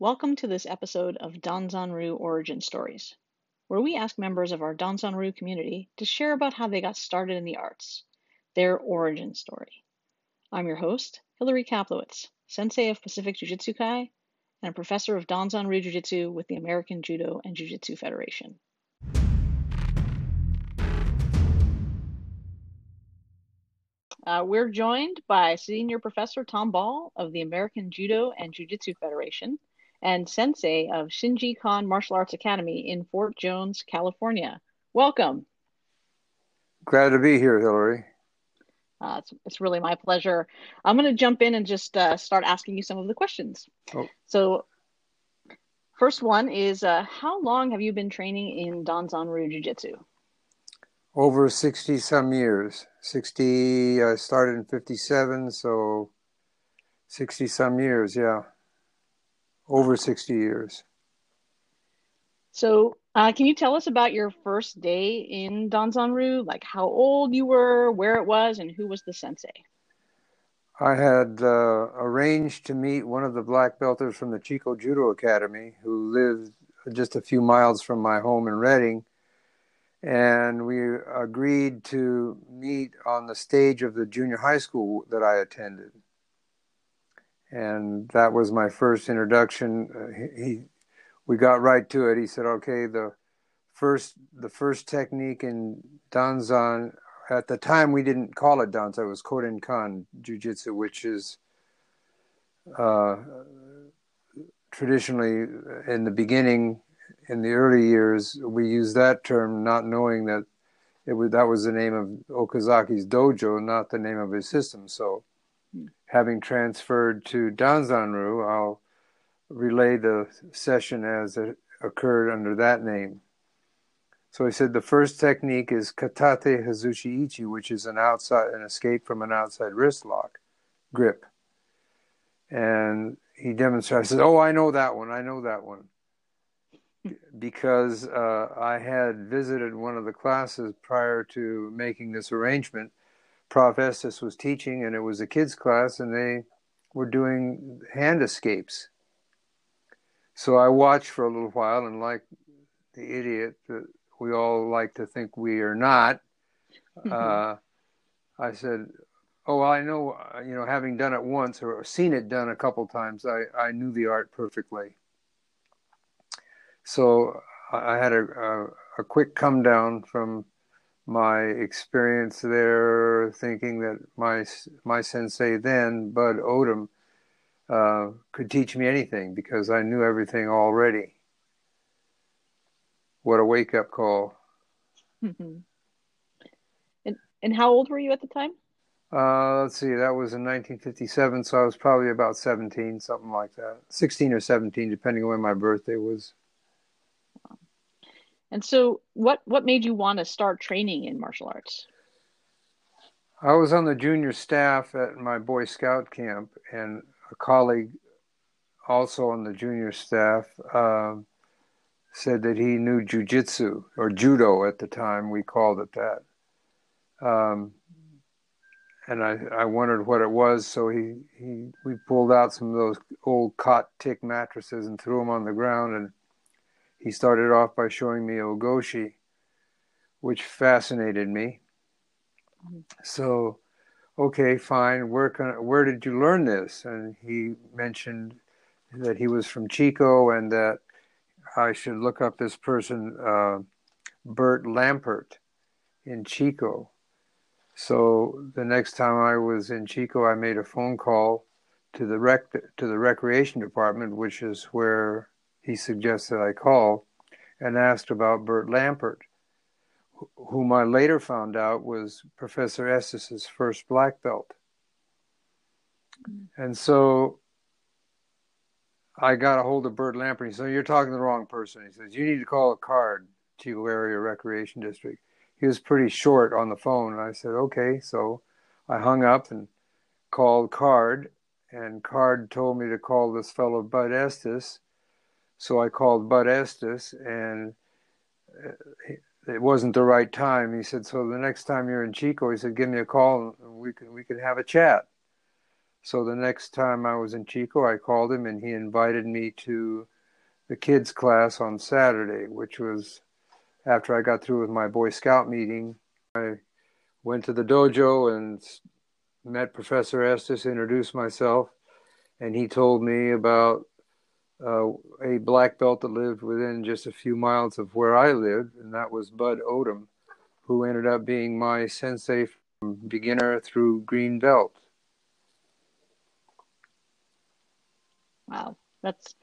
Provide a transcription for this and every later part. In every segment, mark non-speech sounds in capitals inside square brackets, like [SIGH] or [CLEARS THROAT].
Welcome to this episode of Danzanryu Origin Stories, where we ask members of our Danzanryu community to share about how they got started in the arts, their origin story. I'm your host, Hillary Kaplowitz, sensei of Pacific Jiu-Jitsu Kai and a professor of Danzanryu Jiu-Jitsu with the American Judo and Jiu-Jitsu Federation. Uh, we're joined by Senior Professor Tom Ball of the American Judo and Jiu-Jitsu Federation and Sensei of Shingi Kan Martial Arts Academy in Fort Jones, California. Welcome. Glad to be here, Hillary. Uh, it's, it's really my pleasure. I'm going to jump in and just uh, start asking you some of the questions. Oh. So, first one is uh, How long have you been training in Danzanryu Jiu Jitsu? Over 60 some years. 60, I started in 57, so 60 some years, yeah over 60 years. So, uh, can you tell us about your first day in Danzanryu? Like how old you were, where it was, and who was the sensei? I had uh, arranged to meet one of the black belters from the Chico Judo Academy who lived just a few miles from my home in Redding. And we agreed to meet on the stage of the junior high school that I attended and that was my first introduction. Uh, he, he, we got right to it. He said, "Okay, the first the first technique in Danzan at the time we didn't call it Danzan, it was Kodenkan Jiu-Jitsu, which is uh, traditionally in the beginning, in the early years, we used that term, not knowing that it was that was the name of Okazaki's dojo, not the name of his system. So." Having transferred to Danzanryu, I'll relay the session as it occurred under that name. So he said the first technique is katate hazushi ichi, which is an outside an escape from an outside wrist lock grip. And he said, "Oh, I know that one. I know that one." [LAUGHS] Because uh, I had visited one of the classes prior to making this arrangement, Prof. Estes was teaching, and it was a kids' class, and they were doing hand escapes. So I watched for a little while, and like the idiot that we all like to think we are not, uh, I said, "Oh, I know. You know, having done it once or seen it done a couple times, I I knew the art perfectly." So I had a a, a quick come down from my experience there, thinking that my my sensei then, Bud Odom, uh, could teach me anything because I knew everything already. What a wake up call! Mm-hmm. And and how old were you at the time? Uh, let's see, that was in 1957, so I was probably about 17, something like that, 16 or 17, depending on when my birthday was. And so, what what made you want to start training in martial arts? I was on the junior staff at my Boy Scout camp, and a colleague, also on the junior staff, um, said that he knew jujitsu or judo at the time. We called it that. Um, and I, I wondered what it was. So he, he we pulled out some of those old cot tick mattresses and threw them on the ground and he started off by showing me Ogoshi, which fascinated me. So, okay, fine. Where can, where did you learn this? And he mentioned that he was from Chico and that I should look up this person, uh, Bert Lampert, in Chico. So the next time I was in Chico, I made a phone call to the rec to the recreation department, which is where he suggested I call and asked about Bert Lampert, whom I later found out was Professor Estes's first black belt. And so I got a hold of Bert Lampert. He said, You're talking to the wrong person. He says, You need to call a card, Chico Area Recreation District. He was pretty short on the phone. And I said, Okay. So I hung up and called Card. And Card told me to call this fellow Bud Estes so I called Bud Estes, and uh, it wasn't the right time. He said, "So the next time you're in Chico, he said, give me a call and we can we can have a chat." So the next time I was in Chico, I called him and he invited me to the kids' class on Saturday, which was after I got through with my Boy Scout meeting. I went to the dojo and met Professor Estes, introduced myself, and he told me about uh, a black belt that lived within just a few miles of where I lived, and that was Bud Odom, who ended up being my sensei from beginner through green belt. Wow, that's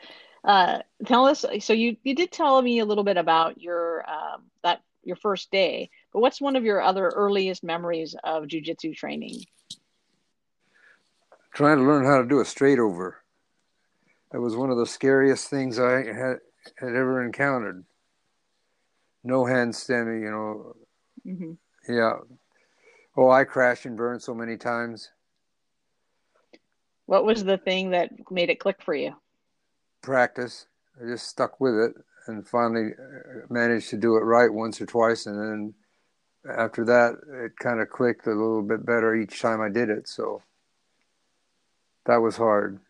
uh, tell us. So you you did tell me a little bit about your um, that your first day, but what's one of your other earliest memories of jujitsu training? Trying to learn how to do a straight over. That was one of the scariest things I had had ever encountered. No hand standing, you know. Mm-hmm. Yeah. Oh, I crashed and burned so many times. What was the thing that made it click for you? Practice. I just stuck with it and finally uh, managed to do it right once or twice. And then after that, it kind of clicked a little bit better each time I did it. So that was hard.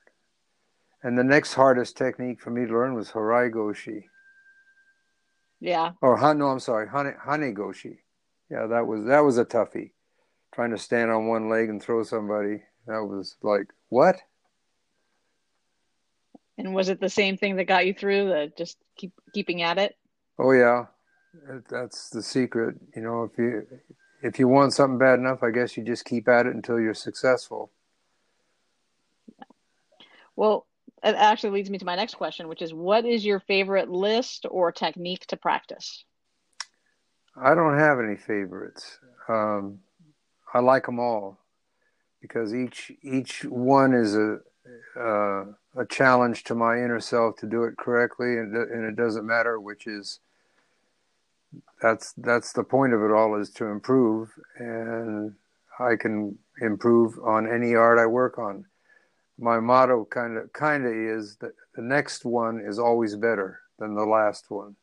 And the next hardest technique for me to learn was Harai Goshi. Yeah. Or no, I'm sorry, Hane, Hane Goshi. Yeah, that was that was a toughie. Trying to stand on one leg and throw somebody. That was like what? And was it the same thing that got you through? The just keep keeping at it. Oh yeah, that's the secret. You know, if you if you want something bad enough, I guess you just keep at it until you're successful. Well, it actually leads me to my next question, which is, what is your favorite list or technique to practice? I don't have any favorites. Um, I like them all because each each one is a uh, a challenge to my inner self to do it correctly, and and it doesn't matter which is. That's that's the point of it all is to improve, and I can improve on any art I work on. My motto kind of kind of is that the next one is always better than the last one.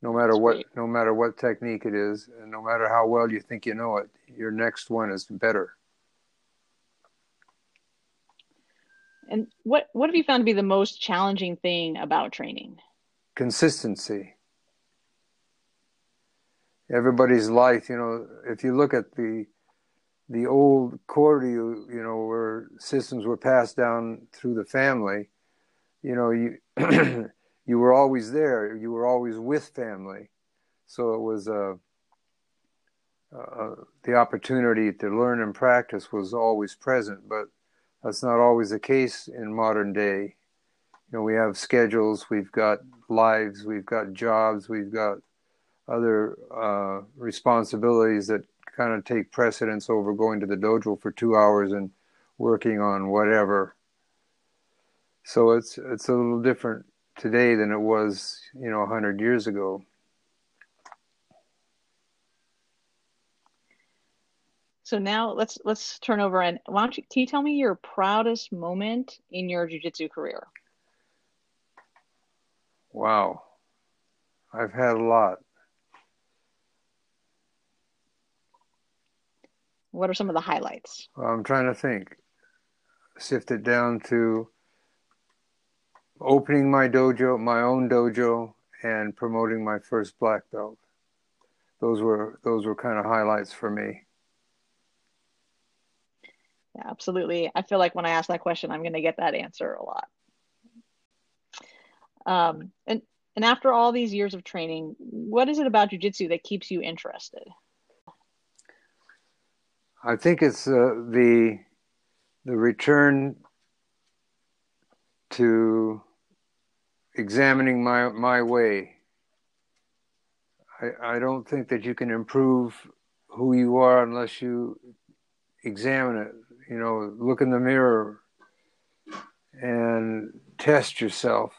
No matter what no matter what technique it is and no matter how well you think you know it your next one is better. And what what have you found to be the most challenging thing about training? Consistency. Everybody's life you know if you look at the the old Koryu, you know, where systems were passed down through the family, you know, you [CLEARS THROAT] you were always there. You were always with family. So it was uh, uh, the opportunity to learn and practice was always present, but that's not always the case in modern day. You know, we have schedules, we've got lives, we've got jobs, we've got other uh, responsibilities that kind of take precedence over going to the dojo for two hours and working on whatever. So it's it's a little different today than it was, you know, a 100 years ago. So now let's let's turn over and why don't you can you tell me your proudest moment in your jiu-jitsu career? Wow. I've had a lot. What are some of the highlights? Well, I'm trying to think. Sift it down to opening my dojo, my own dojo, and promoting my first black belt. Those were those were kind of highlights for me. Yeah, absolutely. I feel like when I ask that question, I'm going to get that answer a lot. Um, and and after all these years of training, what is it about jujitsu that keeps you interested? I think it's uh, the the return to examining my my way. I, I don't think that you can improve who you are unless you examine it. You know, look in the mirror and test yourself.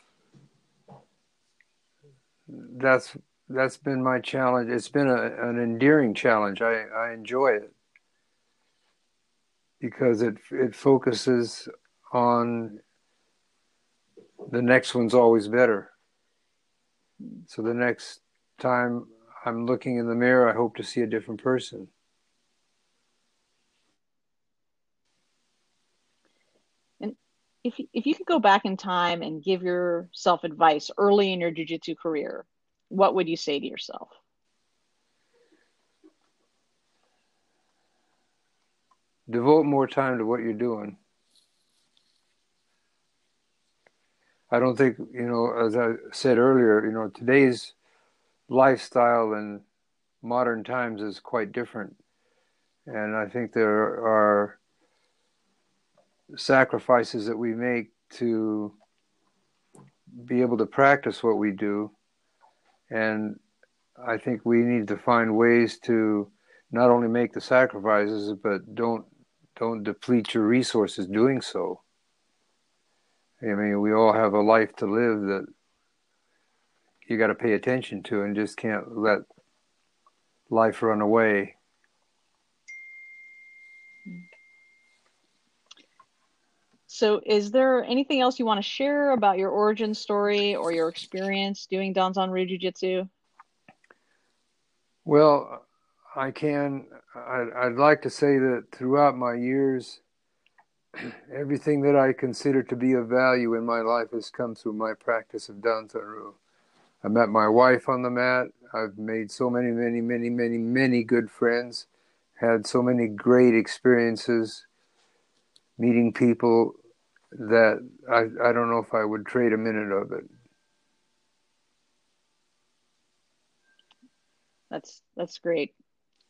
That's that's been my challenge. It's been a, an endearing challenge. I, I enjoy it because it it focuses on the next one's always better. So the next time I'm looking in the mirror, I hope to see a different person. And if if you could go back in time and give yourself advice early in your jujitsu career, what would you say to yourself? Devote more time to what you're doing. I don't think, you know, as I said earlier, you know, today's lifestyle in modern times is quite different. And I think there are sacrifices that we make to be able to practice what we do. And I think we need to find ways to not only make the sacrifices, but don't don't deplete your resources doing so. I mean, we all have a life to live that you got to pay attention to and just can't let life run away. So, is there anything else you want to share about your origin story or your experience doing Danzan Ryu Jiu Jitsu? Well, I can. I'd, I'd like to say that throughout my years, [CLEARS THROAT] everything that I consider to be of value in my life has come through my practice of Danzan Ryu. I met my wife on the mat. I've made so many, many, many, many, many good friends. Had so many great experiences meeting people that I, I don't know if I would trade a minute of it. That's that's great.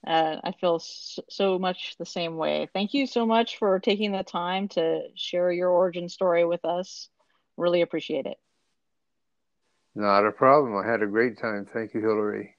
Uh, I feel so much the same way. Thank you so much for taking the time to share your origin story with us. Really appreciate it. Not a problem. I had a great time. Thank you, Hillary.